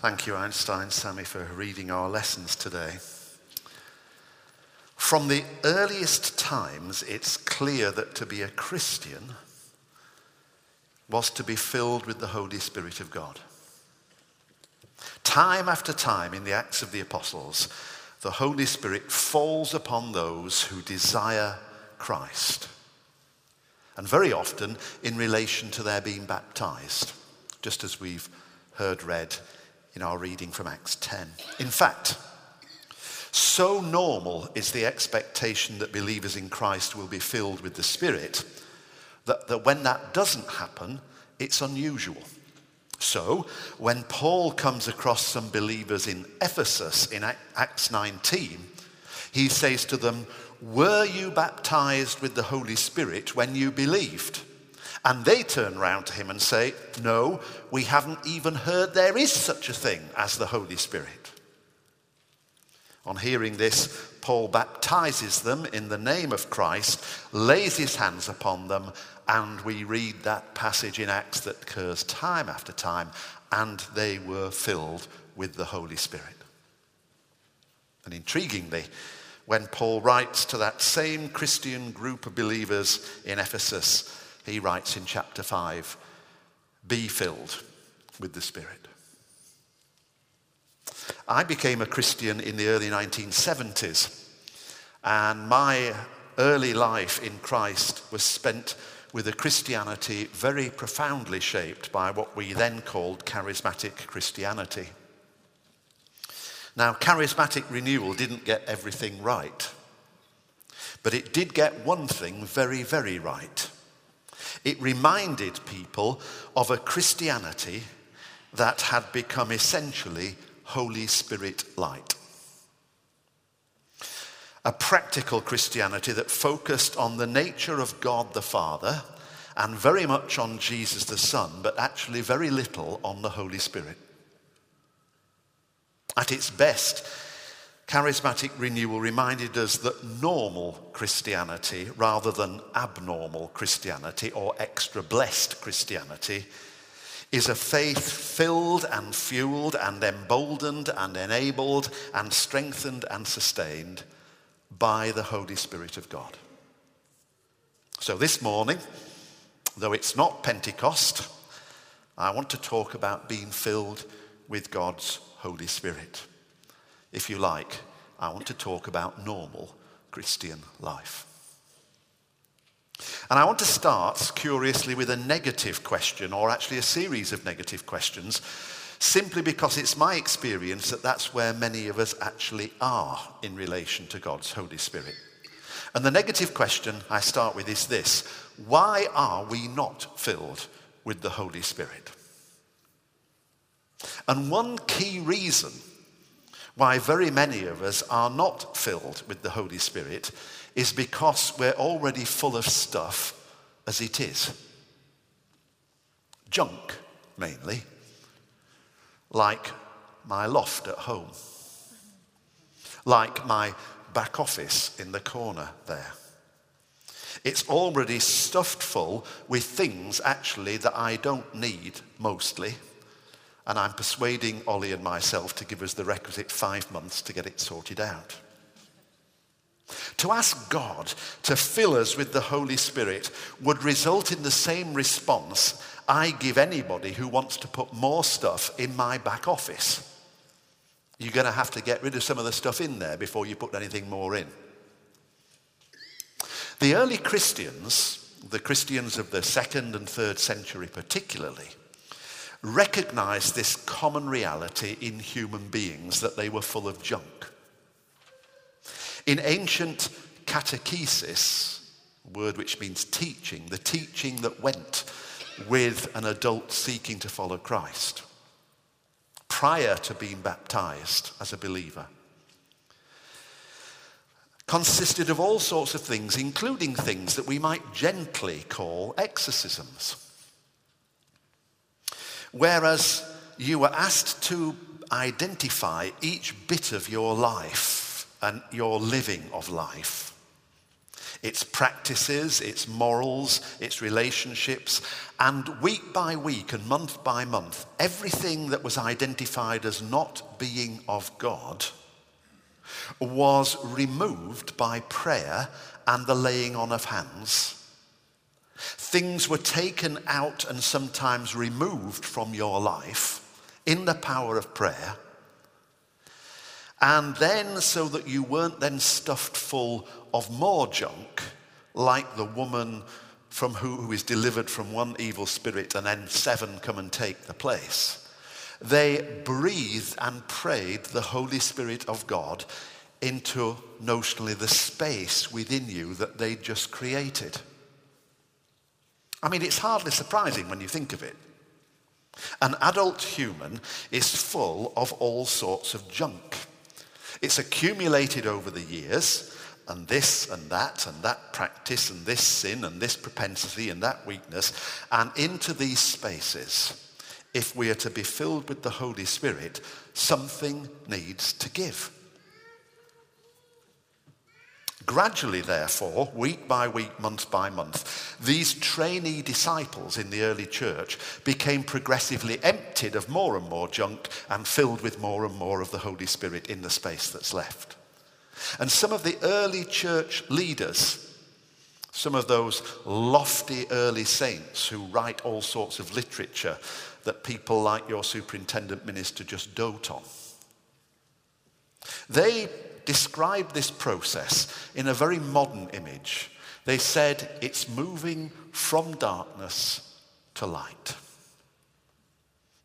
Thank you, Einstein Sammy, for reading our lessons today. From the earliest times, it's clear that to be a Christian was to be filled with the Holy Spirit of God. Time after time in the Acts of the Apostles, the Holy Spirit falls upon those who desire Christ. And very often in relation to their being baptized, just as we've heard read in our reading from Acts 10. In fact, so normal is the expectation that believers in Christ will be filled with the Spirit that, that when that doesn't happen, it's unusual. So, when Paul comes across some believers in Ephesus in Acts 19, he says to them, Were you baptized with the Holy Spirit when you believed? And they turn round to him and say, No, we haven't even heard there is such a thing as the Holy Spirit. On hearing this, Paul baptizes them in the name of Christ, lays his hands upon them, and we read that passage in Acts that occurs time after time, and they were filled with the Holy Spirit. And intriguingly, when Paul writes to that same Christian group of believers in Ephesus, he writes in chapter 5 Be filled with the Spirit. I became a Christian in the early 1970s, and my early life in Christ was spent with a Christianity very profoundly shaped by what we then called charismatic Christianity. Now, charismatic renewal didn't get everything right, but it did get one thing very, very right. It reminded people of a Christianity that had become essentially Holy Spirit light. A practical Christianity that focused on the nature of God the Father and very much on Jesus the Son, but actually very little on the Holy Spirit. At its best, charismatic renewal reminded us that normal Christianity, rather than abnormal Christianity or extra blessed Christianity, is a faith filled and fueled and emboldened and enabled and strengthened and sustained by the Holy Spirit of God. So this morning, though it's not Pentecost, I want to talk about being filled with God's Holy Spirit. If you like, I want to talk about normal Christian life. And I want to start, curiously, with a negative question, or actually a series of negative questions, simply because it's my experience that that's where many of us actually are in relation to God's Holy Spirit. And the negative question I start with is this Why are we not filled with the Holy Spirit? And one key reason why very many of us are not filled with the Holy Spirit is because we're already full of stuff as it is. Junk, mainly, like my loft at home, like my back office in the corner there. It's already stuffed full with things actually that I don't need mostly. And I'm persuading Ollie and myself to give us the requisite five months to get it sorted out. To ask God to fill us with the Holy Spirit would result in the same response I give anybody who wants to put more stuff in my back office. You're going to have to get rid of some of the stuff in there before you put anything more in. The early Christians, the Christians of the second and third century particularly, recognized this common reality in human beings that they were full of junk. In ancient catechesis, word which means teaching, the teaching that went with an adult seeking to follow Christ prior to being baptized as a believer consisted of all sorts of things, including things that we might gently call exorcisms. Whereas you were asked to identify each bit of your life and your living of life its practices, its morals, its relationships, and week by week and month by month, everything that was identified as not being of God was removed by prayer and the laying on of hands. Things were taken out and sometimes removed from your life in the power of prayer. And then, so that you weren't then stuffed full of more junk, like the woman from who, who is delivered from one evil spirit and then seven come and take the place. They breathed and prayed the Holy Spirit of God into notionally the space within you that they just created. I mean, it's hardly surprising when you think of it. An adult human is full of all sorts of junk. It's accumulated over the years, and this and that and that practice and this sin and this propensity and that weakness. And into these spaces, if we are to be filled with the Holy Spirit, something needs to give. Gradually, therefore, week by week, month by month, these trainee disciples in the early church became progressively emptied of more and more junk and filled with more and more of the Holy Spirit in the space that's left. And some of the early church leaders, some of those lofty early saints who write all sorts of literature that people like your superintendent minister just dote on, they described this process in a very modern image. They said it's moving from darkness to light.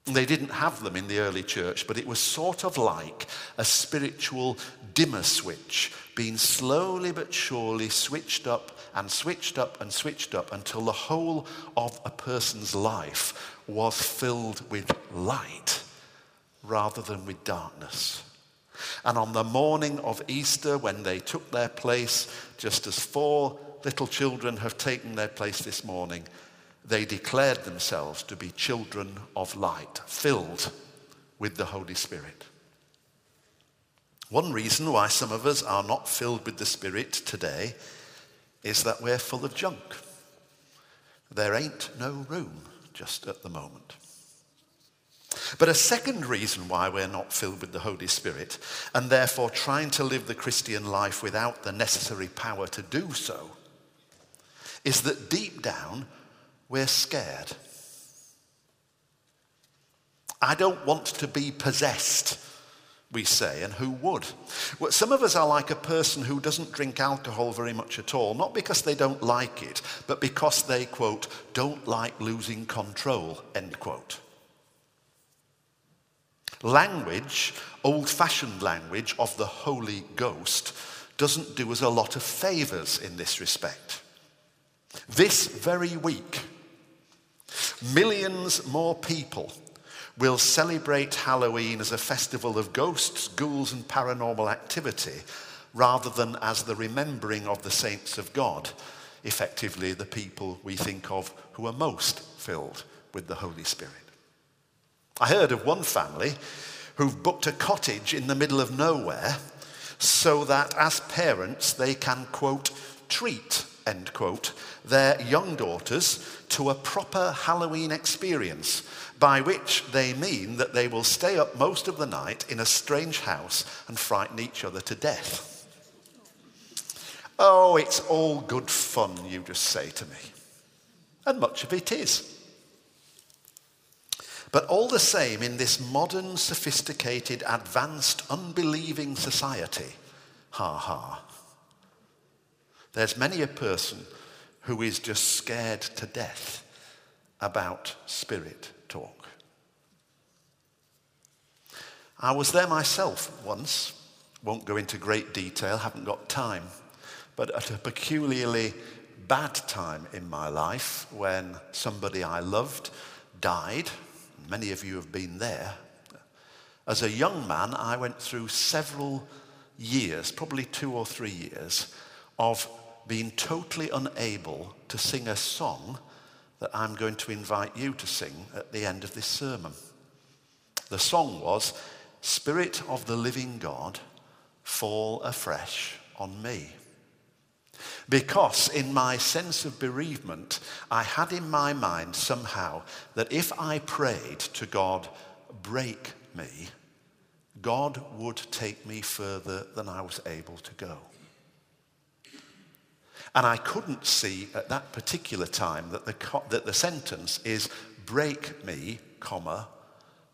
They didn't have them in the early church, but it was sort of like a spiritual dimmer switch being slowly but surely switched up and switched up and switched up until the whole of a person's life was filled with light rather than with darkness. And on the morning of Easter, when they took their place, just as four little children have taken their place this morning, they declared themselves to be children of light, filled with the Holy Spirit. One reason why some of us are not filled with the Spirit today is that we're full of junk. There ain't no room just at the moment. But a second reason why we're not filled with the Holy Spirit, and therefore trying to live the Christian life without the necessary power to do so, is that deep down we're scared. I don't want to be possessed, we say, and who would? Well, some of us are like a person who doesn't drink alcohol very much at all, not because they don't like it, but because they, quote, don't like losing control, end quote. Language, old fashioned language of the Holy Ghost, doesn't do us a lot of favors in this respect. This very week, millions more people will celebrate Halloween as a festival of ghosts, ghouls, and paranormal activity rather than as the remembering of the saints of God, effectively, the people we think of who are most filled with the Holy Spirit. I heard of one family who've booked a cottage in the middle of nowhere so that as parents they can, quote, treat, end quote, their young daughters to a proper Halloween experience, by which they mean that they will stay up most of the night in a strange house and frighten each other to death. Oh, it's all good fun, you just say to me. And much of it is. But all the same, in this modern, sophisticated, advanced, unbelieving society, ha ha, there's many a person who is just scared to death about spirit talk. I was there myself once, won't go into great detail, haven't got time, but at a peculiarly bad time in my life when somebody I loved died Many of you have been there. As a young man, I went through several years, probably two or three years, of being totally unable to sing a song that I'm going to invite you to sing at the end of this sermon. The song was, Spirit of the living God, fall afresh on me. Because in my sense of bereavement, I had in my mind somehow that if I prayed to God, break me, God would take me further than I was able to go. And I couldn't see at that particular time that the, that the sentence is break me, comma,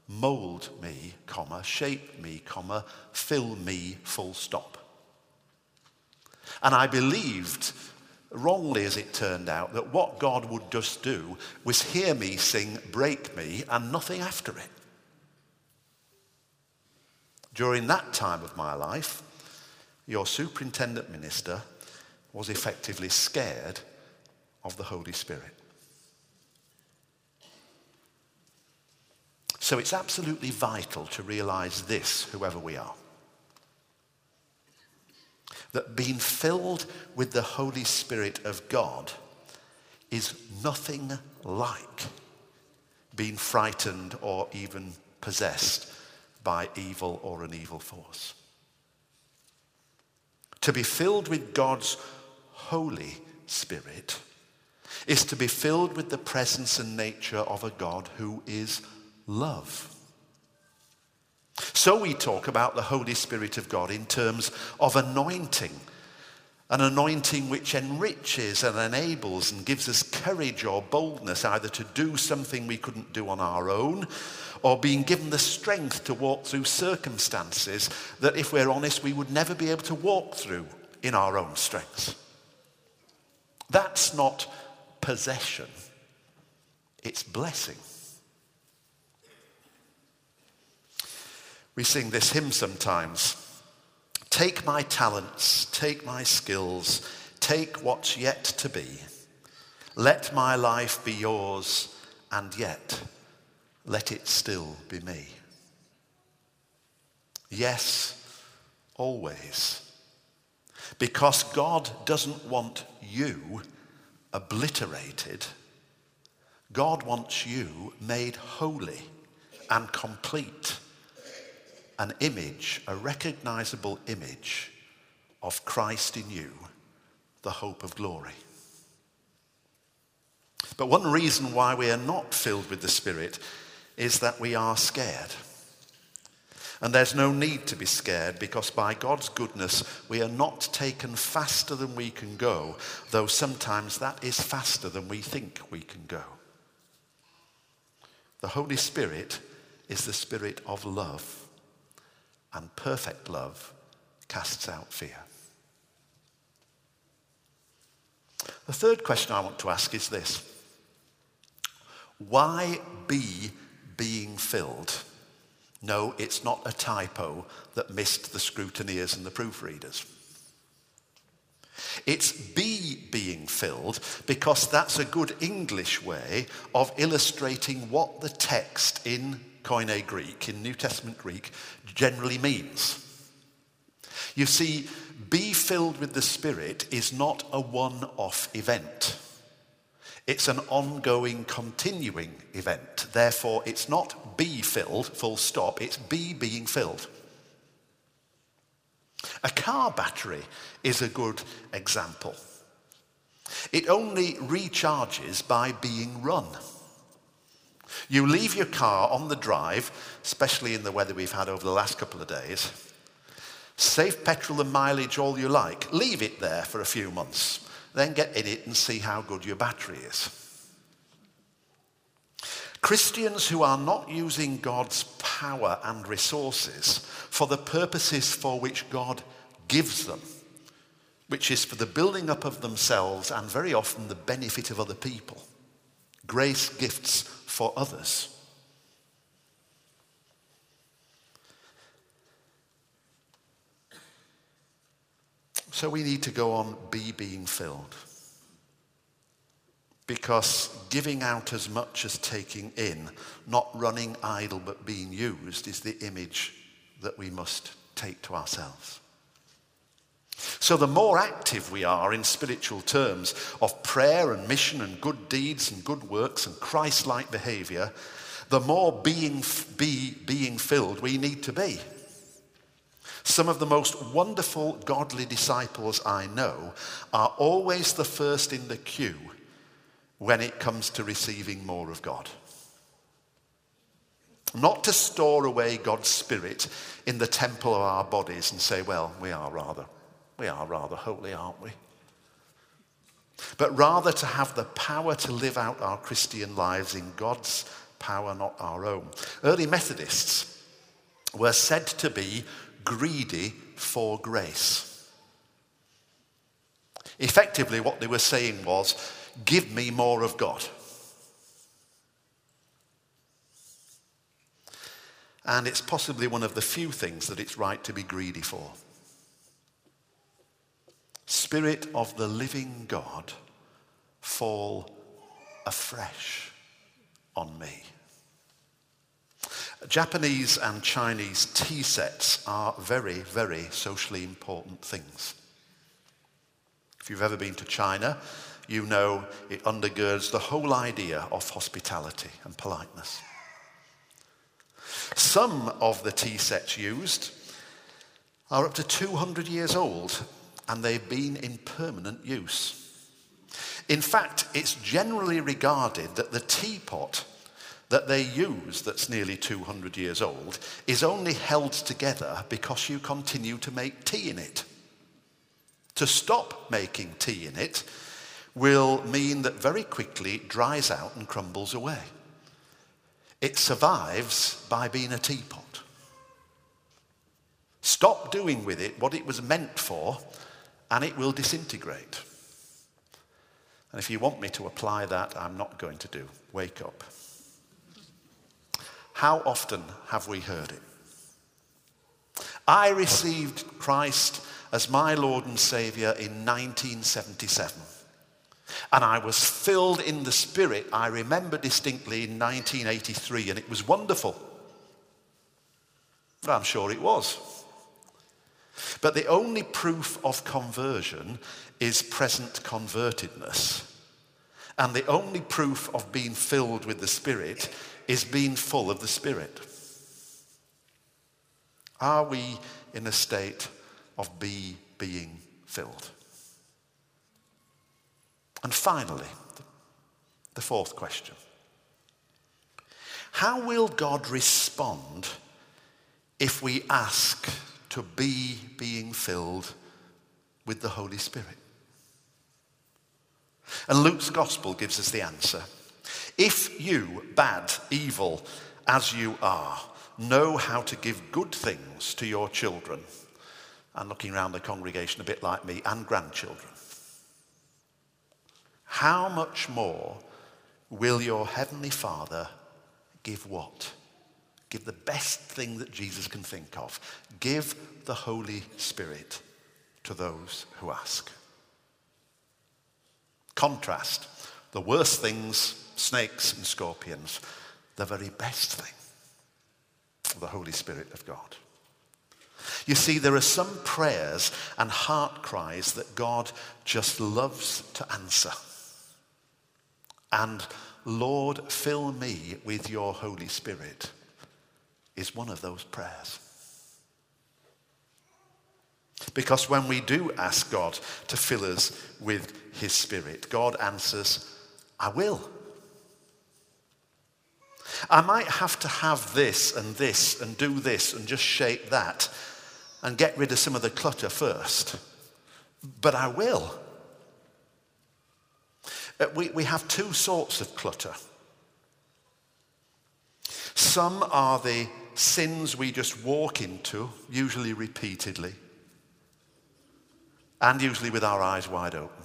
mold me, comma, shape me, comma, fill me, full stop. And I believed, wrongly as it turned out, that what God would just do was hear me sing break me and nothing after it. During that time of my life, your superintendent minister was effectively scared of the Holy Spirit. So it's absolutely vital to realize this, whoever we are. That being filled with the Holy Spirit of God is nothing like being frightened or even possessed by evil or an evil force. To be filled with God's Holy Spirit is to be filled with the presence and nature of a God who is love. So we talk about the Holy Spirit of God in terms of anointing, an anointing which enriches and enables and gives us courage or boldness either to do something we couldn't do on our own or being given the strength to walk through circumstances that, if we're honest, we would never be able to walk through in our own strength. That's not possession, it's blessing. We sing this hymn sometimes Take my talents, take my skills, take what's yet to be. Let my life be yours, and yet let it still be me. Yes, always. Because God doesn't want you obliterated. God wants you made holy and complete. An image, a recognizable image of Christ in you, the hope of glory. But one reason why we are not filled with the Spirit is that we are scared. And there's no need to be scared because by God's goodness, we are not taken faster than we can go, though sometimes that is faster than we think we can go. The Holy Spirit is the spirit of love, and perfect love casts out fear. The third question I want to ask is this Why be being filled? No, it's not a typo that missed the scrutineers and the proofreaders. It's be being filled because that's a good English way of illustrating what the text in Koine Greek, in New Testament Greek, generally means. You see, be filled with the Spirit is not a one off event. It's an ongoing, continuing event. Therefore, it's not be filled, full stop, it's be being filled. A car battery is a good example. It only recharges by being run. You leave your car on the drive, especially in the weather we've had over the last couple of days. Save petrol and mileage all you like. Leave it there for a few months. Then get in it and see how good your battery is. Christians who are not using God's power and resources for the purposes for which God gives them, which is for the building up of themselves and very often the benefit of other people, grace gifts for others. So we need to go on be being filled. Because giving out as much as taking in, not running idle but being used, is the image that we must take to ourselves. So, the more active we are in spiritual terms of prayer and mission and good deeds and good works and Christ like behavior, the more being, be, being filled we need to be. Some of the most wonderful godly disciples I know are always the first in the queue when it comes to receiving more of God. Not to store away God's Spirit in the temple of our bodies and say, well, we are rather, we are rather holy, aren't we? But rather to have the power to live out our Christian lives in God's power, not our own. Early Methodists were said to be greedy for grace. Effectively, what they were saying was, give me more of God. And it's possibly one of the few things that it's right to be greedy for. Spirit of the living God, fall afresh on me. Japanese and Chinese tea sets are very, very socially important things. If you've ever been to China, you know it undergirds the whole idea of hospitality and politeness. Some of the tea sets used are up to 200 years old and they've been in permanent use. In fact, it's generally regarded that the teapot that they use, that's nearly 200 years old, is only held together because you continue to make tea in it. To stop making tea in it will mean that very quickly it dries out and crumbles away. It survives by being a teapot. Stop doing with it what it was meant for, and it will disintegrate. And if you want me to apply that, I'm not going to do. Wake up. How often have we heard it? I received Christ as my Lord and Savior in 1977. And I was filled in the Spirit, I remember distinctly in 1983, and it was wonderful. I'm sure it was. But the only proof of conversion is present convertedness. And the only proof of being filled with the Spirit is being full of the Spirit. Are we in a state of be being filled? And finally, the fourth question How will God respond if we ask to be being filled with the Holy Spirit? And Luke's gospel gives us the answer. If you, bad, evil as you are, know how to give good things to your children, and looking around the congregation a bit like me, and grandchildren, how much more will your heavenly Father give what? Give the best thing that Jesus can think of. Give the Holy Spirit to those who ask. Contrast the worst things, snakes and scorpions, the very best thing, the Holy Spirit of God. You see, there are some prayers and heart cries that God just loves to answer. And Lord, fill me with your Holy Spirit is one of those prayers. Because when we do ask God to fill us with his Spirit, God answers, I will. I might have to have this and this and do this and just shape that and get rid of some of the clutter first, but I will. Uh, we, we have two sorts of clutter. Some are the sins we just walk into, usually repeatedly, and usually with our eyes wide open.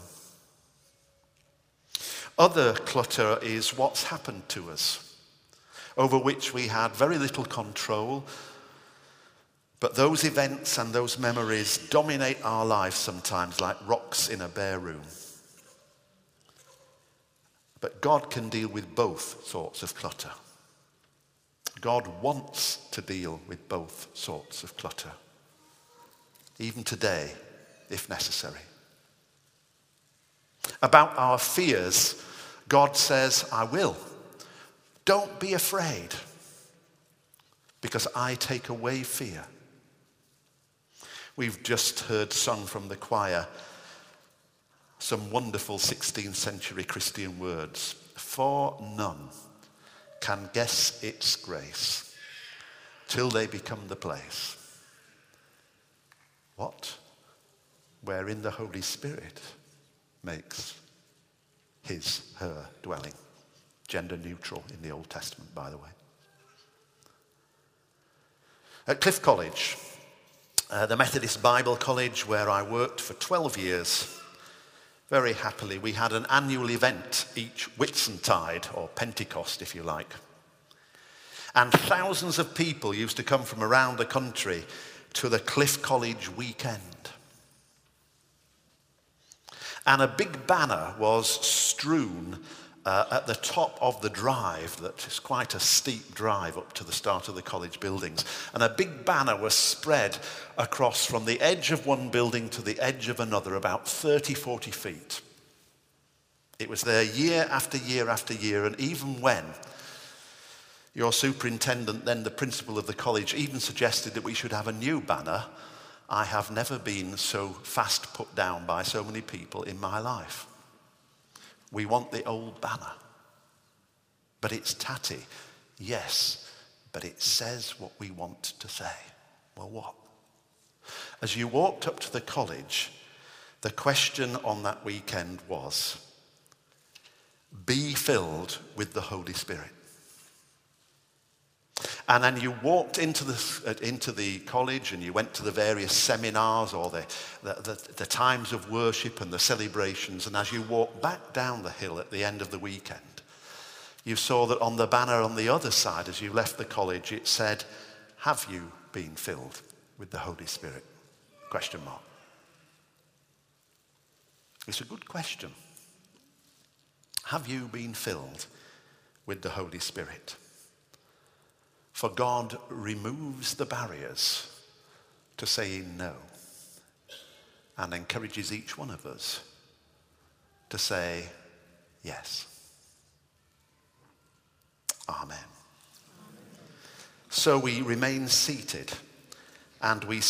Other clutter is what's happened to us, over which we had very little control, but those events and those memories dominate our lives sometimes like rocks in a bare room. But God can deal with both sorts of clutter. God wants to deal with both sorts of clutter, even today, if necessary. About our fears, God says, I will. Don't be afraid, because I take away fear. We've just heard sung from the choir some wonderful 16th century Christian words. For none can guess its grace till they become the place. What? Wherein the Holy Spirit makes his, her dwelling. Gender neutral in the Old Testament, by the way. At Cliff College, uh, the Methodist Bible College, where I worked for 12 years, very happily, we had an annual event each Whitsuntide, or Pentecost, if you like. And thousands of people used to come from around the country to the Cliff College weekend. And a big banner was strewn uh, at the top of the drive, that is quite a steep drive up to the start of the college buildings. And a big banner was spread across from the edge of one building to the edge of another, about 30, 40 feet. It was there year after year after year, and even when your superintendent, then the principal of the college, even suggested that we should have a new banner, I have never been so fast put down by so many people in my life. We want the old banner. But it's tatty, yes, but it says what we want to say. Well, what? As you walked up to the college, the question on that weekend was be filled with the Holy Spirit. And then you walked into the, uh, into the college and you went to the various seminars or the, the, the, the times of worship and the celebrations. And as you walked back down the hill at the end of the weekend, you saw that on the banner on the other side, as you left the college, it said, Have you been filled with the Holy Spirit? Question mark. It's a good question. Have you been filled with the Holy Spirit? For God removes the barriers to saying no and encourages each one of us to say yes. Amen. So we remain seated and we